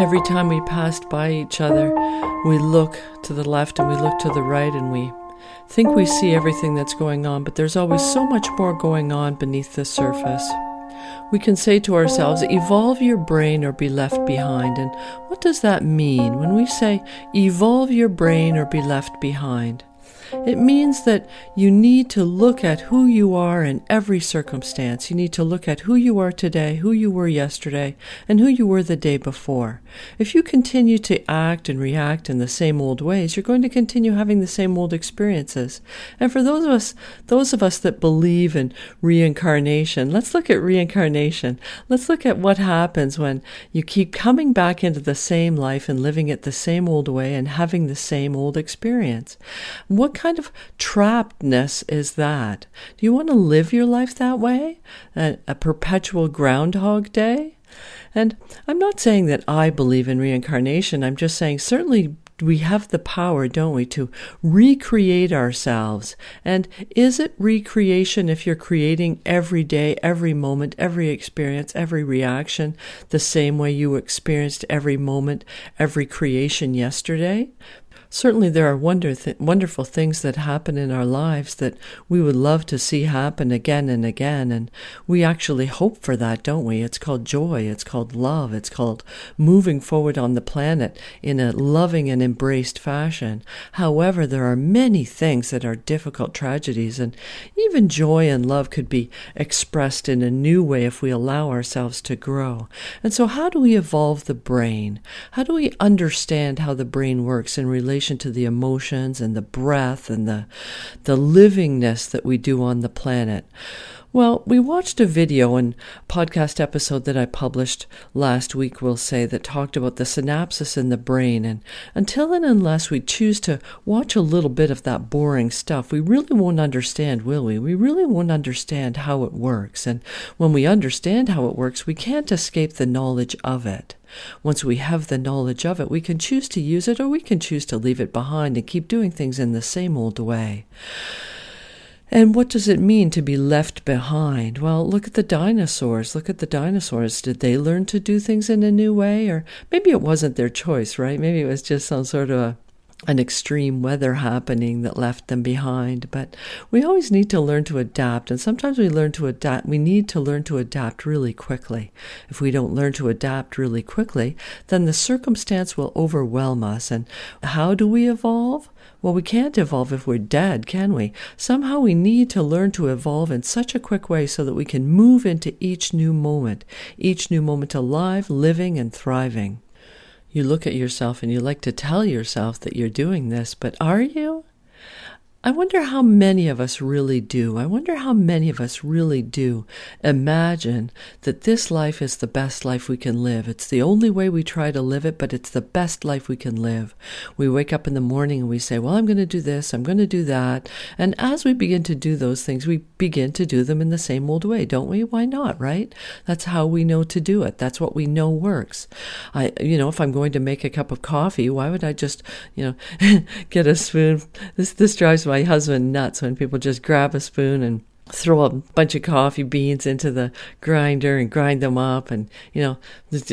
Every time we passed by each other, we look to the left and we look to the right and we think we see everything that's going on, but there's always so much more going on beneath the surface. We can say to ourselves, evolve your brain or be left behind. And what does that mean when we say, evolve your brain or be left behind? It means that you need to look at who you are in every circumstance. You need to look at who you are today, who you were yesterday, and who you were the day before. If you continue to act and react in the same old ways, you're going to continue having the same old experiences. And for those of us, those of us that believe in reincarnation, let's look at reincarnation. Let's look at what happens when you keep coming back into the same life and living it the same old way and having the same old experience. What kind of trappedness is that? Do you want to live your life that way? A, a perpetual Groundhog Day? And I'm not saying that I believe in reincarnation. I'm just saying certainly we have the power, don't we, to recreate ourselves. And is it recreation if you're creating every day, every moment, every experience, every reaction the same way you experienced every moment, every creation yesterday? Certainly there are wonder th- wonderful things that happen in our lives that we would love to see happen again and again. And we actually hope for that, don't we? It's called joy. It's called love. It's called moving forward on the planet in a loving and embraced fashion. However, there are many things that are difficult tragedies and even joy and love could be expressed in a new way if we allow ourselves to grow. And so how do we evolve the brain? How do we understand how the brain works in relation relation to the emotions and the breath and the, the livingness that we do on the planet. Well, we watched a video and podcast episode that I published last week, we'll say, that talked about the synapses in the brain. And until and unless we choose to watch a little bit of that boring stuff, we really won't understand, will we? We really won't understand how it works. And when we understand how it works, we can't escape the knowledge of it. Once we have the knowledge of it, we can choose to use it or we can choose to leave it behind and keep doing things in the same old way. And what does it mean to be left behind? Well, look at the dinosaurs. Look at the dinosaurs. Did they learn to do things in a new way? Or maybe it wasn't their choice, right? Maybe it was just some sort of a an extreme weather happening that left them behind. But we always need to learn to adapt. And sometimes we learn to adapt. We need to learn to adapt really quickly. If we don't learn to adapt really quickly, then the circumstance will overwhelm us. And how do we evolve? Well, we can't evolve if we're dead, can we? Somehow we need to learn to evolve in such a quick way so that we can move into each new moment, each new moment alive, living, and thriving. You look at yourself and you like to tell yourself that you're doing this, but are you? I wonder how many of us really do. I wonder how many of us really do imagine that this life is the best life we can live. It's the only way we try to live it, but it's the best life we can live. We wake up in the morning and we say, Well, I'm going to do this, I'm going to do that. And as we begin to do those things, we begin to do them in the same old way, don't we? Why not, right? That's how we know to do it. That's what we know works. I, you know, if I'm going to make a cup of coffee, why would I just, you know, get a spoon? This, this drives my husband nuts when people just grab a spoon and throw a bunch of coffee beans into the grinder and grind them up and you know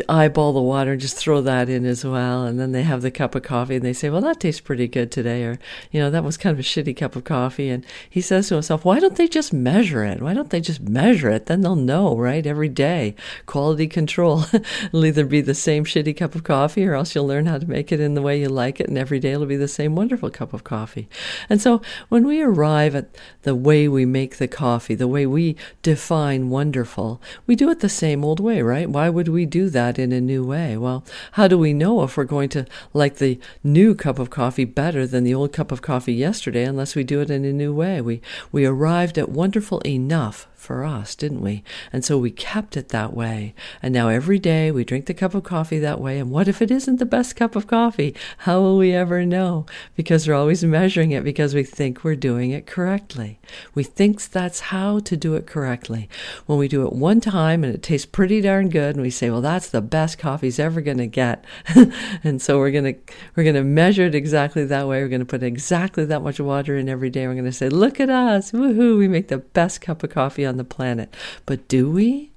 eyeball the water and just throw that in as well. And then they have the cup of coffee and they say well that tastes pretty good today or you know that was kind of a shitty cup of coffee. And he says to himself why don't they just measure it? Why don't they just measure it? Then they'll know right every day. Quality control it'll either be the same shitty cup of coffee or else you'll learn how to make it in the way you like it and every day it'll be the same wonderful cup of coffee. And so when we arrive at the way we make the coffee coffee, the way we define wonderful, we do it the same old way, right? Why would we do that in a new way? Well, how do we know if we're going to like the new cup of coffee better than the old cup of coffee yesterday unless we do it in a new way? We, we arrived at wonderful enough for us, didn't we? And so we kept it that way. And now every day we drink the cup of coffee that way. And what if it isn't the best cup of coffee? How will we ever know? Because we're always measuring it because we think we're doing it correctly. We think that's how to do it correctly. When we do it one time and it tastes pretty darn good and we say, well, that's the best coffee's ever going to get. and so we're going to, we're going to measure it exactly that way. We're going to put exactly that much water in every day. We're going to say, look at us. Woohoo. We make the best cup of coffee on the planet. But do we?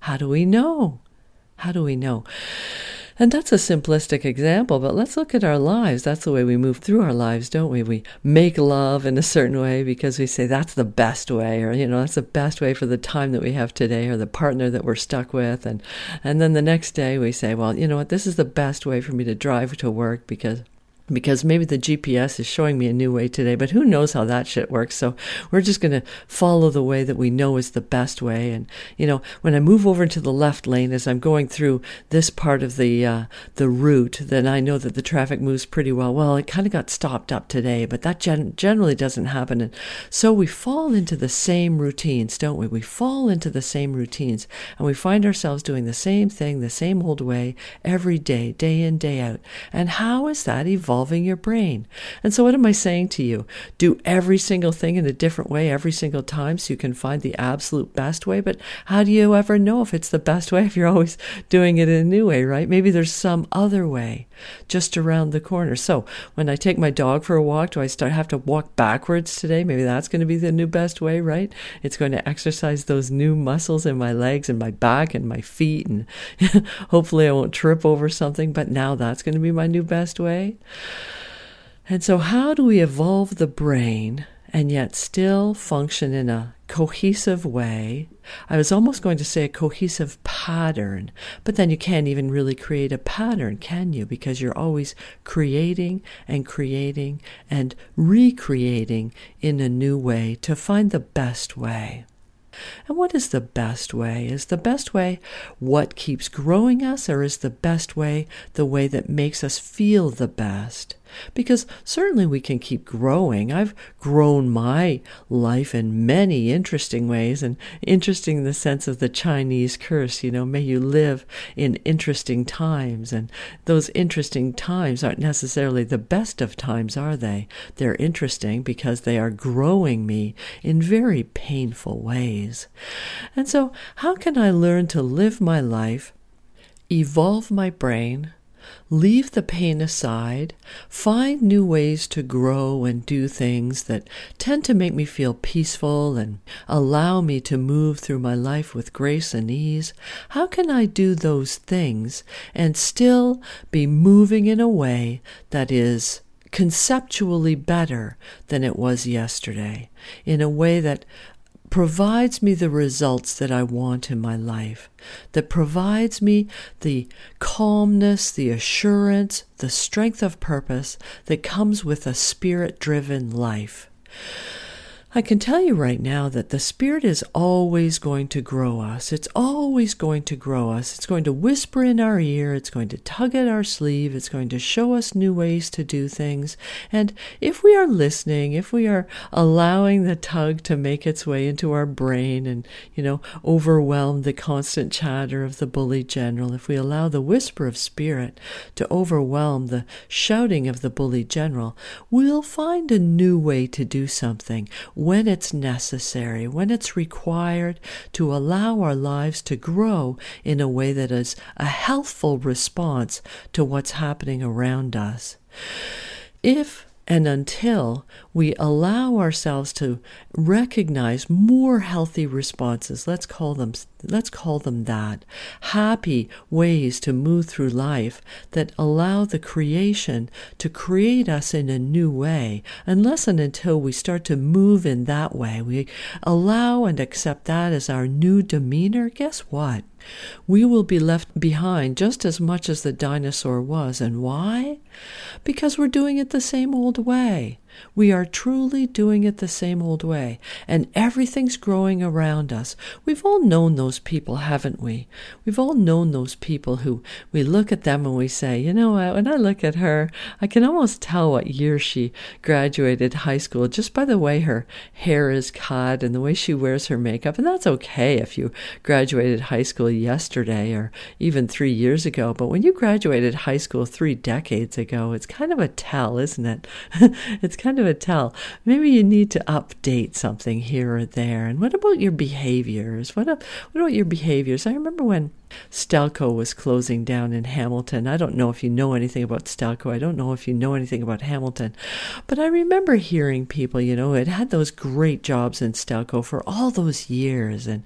How do we know? How do we know? And that's a simplistic example, but let's look at our lives. That's the way we move through our lives, don't we? We make love in a certain way because we say that's the best way, or, you know, that's the best way for the time that we have today or the partner that we're stuck with. And, and then the next day we say, well, you know what, this is the best way for me to drive to work because because maybe the GPS is showing me a new way today, but who knows how that shit works. So we're just going to follow the way that we know is the best way. And, you know, when I move over into the left lane as I'm going through this part of the, uh, the route, then I know that the traffic moves pretty well. Well, it kind of got stopped up today, but that gen- generally doesn't happen. And so we fall into the same routines, don't we? We fall into the same routines and we find ourselves doing the same thing the same old way every day, day in, day out. And how is that evolving? Evolving your brain. And so, what am I saying to you? Do every single thing in a different way every single time so you can find the absolute best way. But how do you ever know if it's the best way if you're always doing it in a new way, right? Maybe there's some other way just around the corner. So, when I take my dog for a walk, do I start have to walk backwards today? Maybe that's going to be the new best way, right? It's going to exercise those new muscles in my legs and my back and my feet and hopefully I won't trip over something, but now that's going to be my new best way. And so, how do we evolve the brain and yet still function in a cohesive way? I was almost going to say a cohesive pattern, but then you can't even really create a pattern, can you? Because you're always creating and creating and recreating in a new way to find the best way. And what is the best way? Is the best way what keeps growing us, or is the best way the way that makes us feel the best? Because certainly we can keep growing. I've grown my life in many interesting ways, and interesting in the sense of the Chinese curse, you know, may you live in interesting times. And those interesting times aren't necessarily the best of times, are they? They're interesting because they are growing me in very painful ways. And so, how can I learn to live my life, evolve my brain, leave the pain aside, find new ways to grow and do things that tend to make me feel peaceful and allow me to move through my life with grace and ease, how can I do those things and still be moving in a way that is conceptually better than it was yesterday, in a way that provides me the results that I want in my life, that provides me the calmness, the assurance, the strength of purpose that comes with a spirit driven life. I can tell you right now that the Spirit is always going to grow us. It's always going to grow us. It's going to whisper in our ear. It's going to tug at our sleeve. It's going to show us new ways to do things. And if we are listening, if we are allowing the tug to make its way into our brain and, you know, overwhelm the constant chatter of the bully general, if we allow the whisper of Spirit to overwhelm the shouting of the bully general, we'll find a new way to do something when it's necessary, when it's required to allow our lives to grow in a way that is a healthful response to what's happening around us. If and until we allow ourselves to recognize more healthy responses, let's call them let's call them that, happy ways to move through life that allow the creation to create us in a new way, unless and until we start to move in that way, we allow and accept that as our new demeanor, guess what? We will be left behind just as much as the dinosaur was. And why? Because we're doing it the same old way. We are truly doing it the same old way, and everything's growing around us. We've all known those people, haven't we? We've all known those people who we look at them and we say, you know what, when I look at her, I can almost tell what year she graduated high school just by the way her hair is cut and the way she wears her makeup. And that's okay if you graduated high school yesterday or even three years ago. But when you graduated high school three decades ago, it's kind of a tell, isn't it? it's kind of a tell. Maybe you need to update something here or there. And what about your behaviors? What, what about your behaviors? I remember when Stelco was closing down in Hamilton. I don't know if you know anything about Stelco. I don't know if you know anything about Hamilton. But I remember hearing people, you know, had had those great jobs in Stelco for all those years. And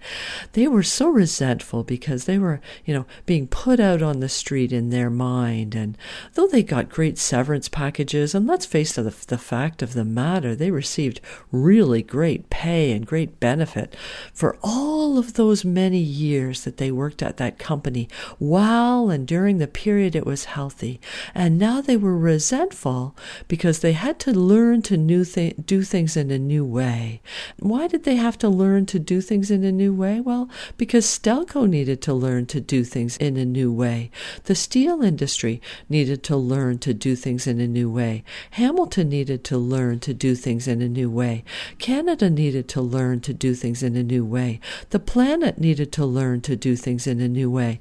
they were so resentful because they were, you know, being put out on the street in their mind. And though they got great severance packages, and let's face the, the fact of the matter, they received really great pay and great benefit for all of those many years that they worked at that company while and during the period it was healthy. And now they were resentful because they had to learn to new do things in a new way. Why did they have to learn to do things in a new way? Well, because Stelco needed to learn to do things in a new way. The steel industry needed to learn to do things in a new way. Hamilton needed to learn to do things in a new way. Canada needed to learn to do things in a new way. The planet needed to learn to do things in a new way.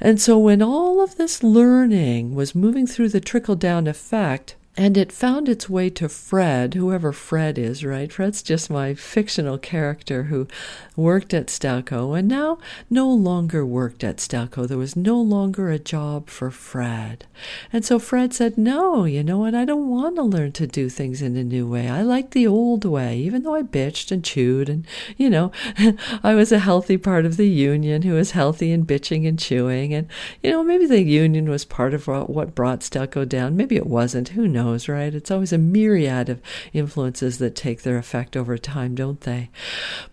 And so when all of this learning was moving through the trickle down effect, and it found its way to Fred, whoever Fred is, right? Fred's just my fictional character who worked at Stelco and now no longer worked at Stelco. There was no longer a job for Fred. And so Fred said, No, you know what? I don't want to learn to do things in a new way. I like the old way, even though I bitched and chewed. And, you know, I was a healthy part of the union who was healthy and bitching and chewing. And, you know, maybe the union was part of what brought Stelco down. Maybe it wasn't. Who knows? Knows, right? It's always a myriad of influences that take their effect over time, don't they?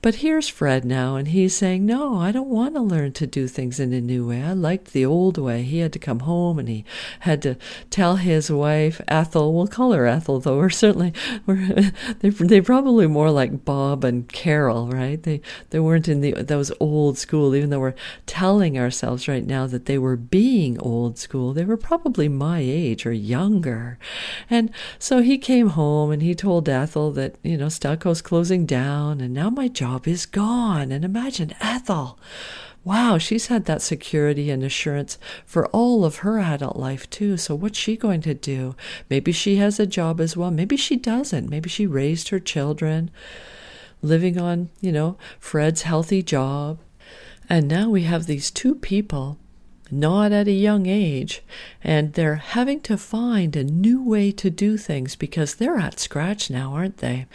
But here's Fred now, and he's saying, No, I don't want to learn to do things in a new way. I liked the old way. He had to come home and he had to tell his wife, Ethel, we'll call her Ethel, though we're certainly, we're, they, they probably more like Bob and Carol, right? They, they weren't in the, those old school, even though we're telling ourselves right now that they were being old school. They were probably my age or younger. And so he came home and he told Ethel that, you know, Stelco's closing down and now my job is gone. And imagine Ethel. Wow, she's had that security and assurance for all of her adult life too. So what's she going to do? Maybe she has a job as well. Maybe she doesn't. Maybe she raised her children living on, you know, Fred's healthy job. And now we have these two people not at a young age, and they're having to find a new way to do things because they're at scratch now, aren't they?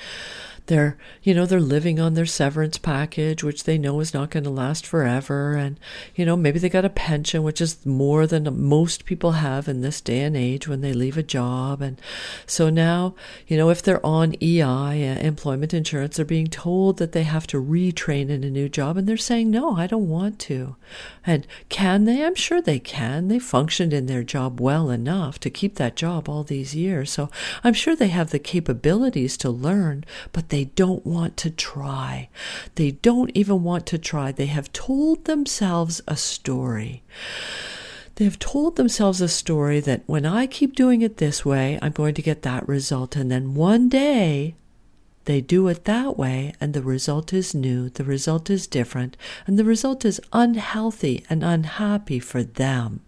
They're you know they're living on their severance package which they know is not going to last forever and you know maybe they got a pension which is more than most people have in this day and age when they leave a job and so now you know if they're on EI uh, employment insurance they're being told that they have to retrain in a new job and they're saying no I don't want to. And can they? I'm sure they can. They functioned in their job well enough to keep that job all these years so I'm sure they have the capabilities to learn but they don't want to try. They don't even want to try. They have told themselves a story. They have told themselves a story that when I keep doing it this way, I'm going to get that result. And then one day they do it that way, and the result is new, the result is different, and the result is unhealthy and unhappy for them.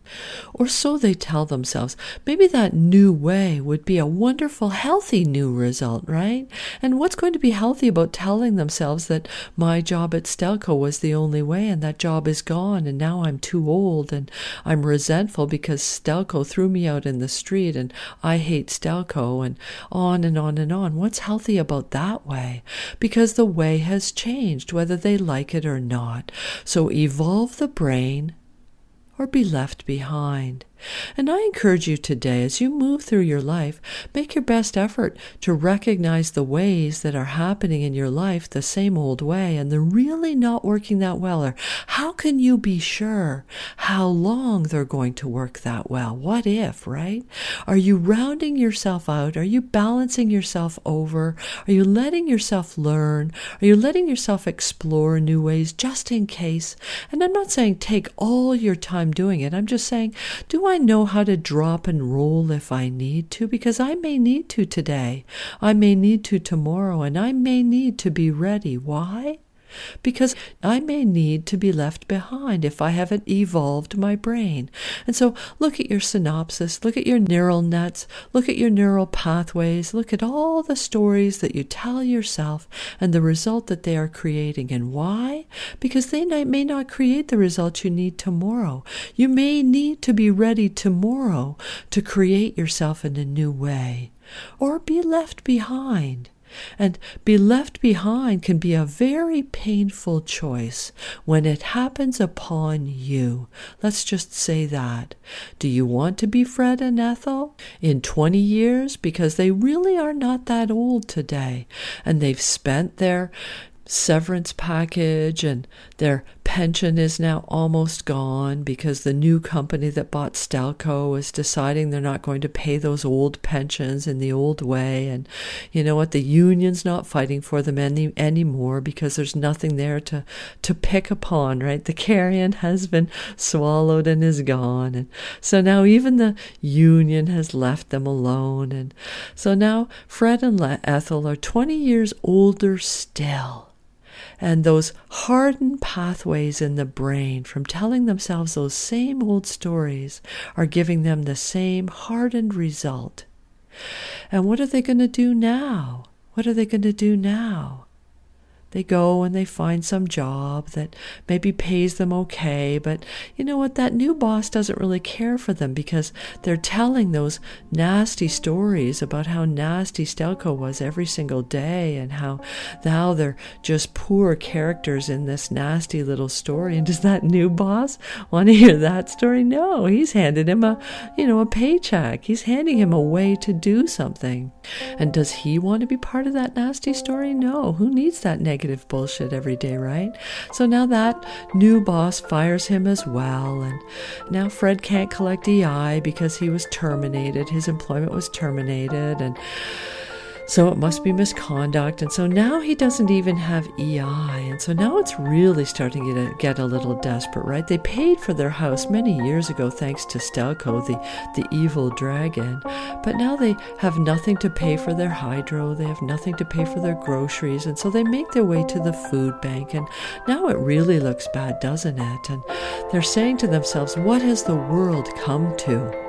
Or so they tell themselves. Maybe that new way would be a wonderful, healthy new result, right? And what's going to be healthy about telling themselves that my job at Stelco was the only way and that job is gone and now I'm too old and I'm resentful because Stelco threw me out in the street and I hate Stelco and on and on and on. What's healthy about that? way because the way has changed, whether they like it or not. So evolve the brain or be left behind. And I encourage you today, as you move through your life, make your best effort to recognize the ways that are happening in your life the same old way and they're really not working that well. Or how can you be sure how long they're going to work that well? What if, right? Are you rounding yourself out? Are you balancing yourself over? Are you letting yourself learn? Are you letting yourself explore new ways just in case? And I'm not saying take all your time doing it. I'm just saying, do I know how to drop and roll if I need to? Because I may need to today. I may need to tomorrow, and I may need to be ready. Why? Because I may need to be left behind if I haven't evolved my brain. And so look at your synapses, look at your neural nets, look at your neural pathways, look at all the stories that you tell yourself and the result that they are creating. And why? Because they may not create the result you need tomorrow. You may need to be ready tomorrow to create yourself in a new way or be left behind. And be left behind can be a very painful choice when it happens upon you. Let's just say that. Do you want to be Fred and Ethel in 20 years? Because they really are not that old today. And they've spent their severance package and their pension is now almost gone because the new company that bought Stelco is deciding they're not going to pay those old pensions in the old way. And you know what? The union's not fighting for them any anymore because there's nothing there to to pick upon right? The carrion has been swallowed and is gone. And so now even the union has left them alone. And so now Fred and Ethel are 20 years older still and those hardened pathways in the brain from telling themselves those same old stories are giving them the same hardened result. And what are they going to do now? What are they going to do now? They go and they find some job that maybe pays them okay, but you know what? That new boss doesn't really care for them because they're telling those nasty stories about how nasty Stelco was every single day and how now they're just poor characters in this nasty little story. And does that new boss want to hear that story? No, he's handed him a, you know, a paycheck. He's handing him a way to do something. And does he want to be part of that nasty story? No. Who needs that negative? Negative bullshit every day, right? So now that new boss fires him as well, and now Fred can't collect EI because he was terminated. His employment was terminated, and so it must be misconduct. And so now he doesn't even have EI. And so now it's really starting to get a little desperate, right? They paid for their house many years ago thanks to Stelco, the, the evil dragon. But now they have nothing to pay for their hydro. They have nothing to pay for their groceries. And so they make their way to the food bank. And now it really looks bad, doesn't it? And they're saying to themselves, what has the world come to?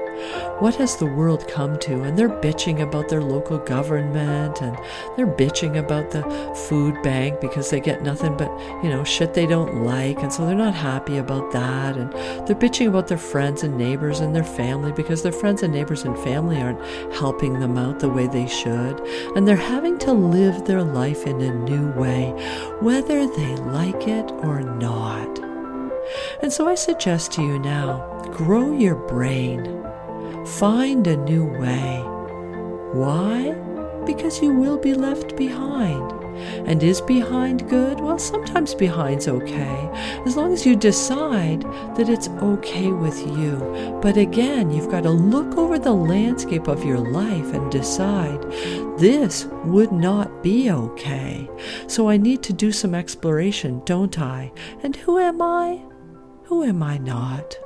What has the world come to? And they're bitching about their local government and they're bitching about the food bank because they get nothing but, you know, shit they don't like. And so they're not happy about that. And they're bitching about their friends and neighbors and their family because their friends and neighbors and family aren't helping them out the way they should. And they're having to live their life in a new way, whether they like it or not. And so I suggest to you now grow your brain. Find a new way. Why? Because you will be left behind. And is behind good? Well, sometimes behind's okay, as long as you decide that it's okay with you. But again, you've got to look over the landscape of your life and decide this would not be okay. So I need to do some exploration, don't I? And who am I? Who am I not?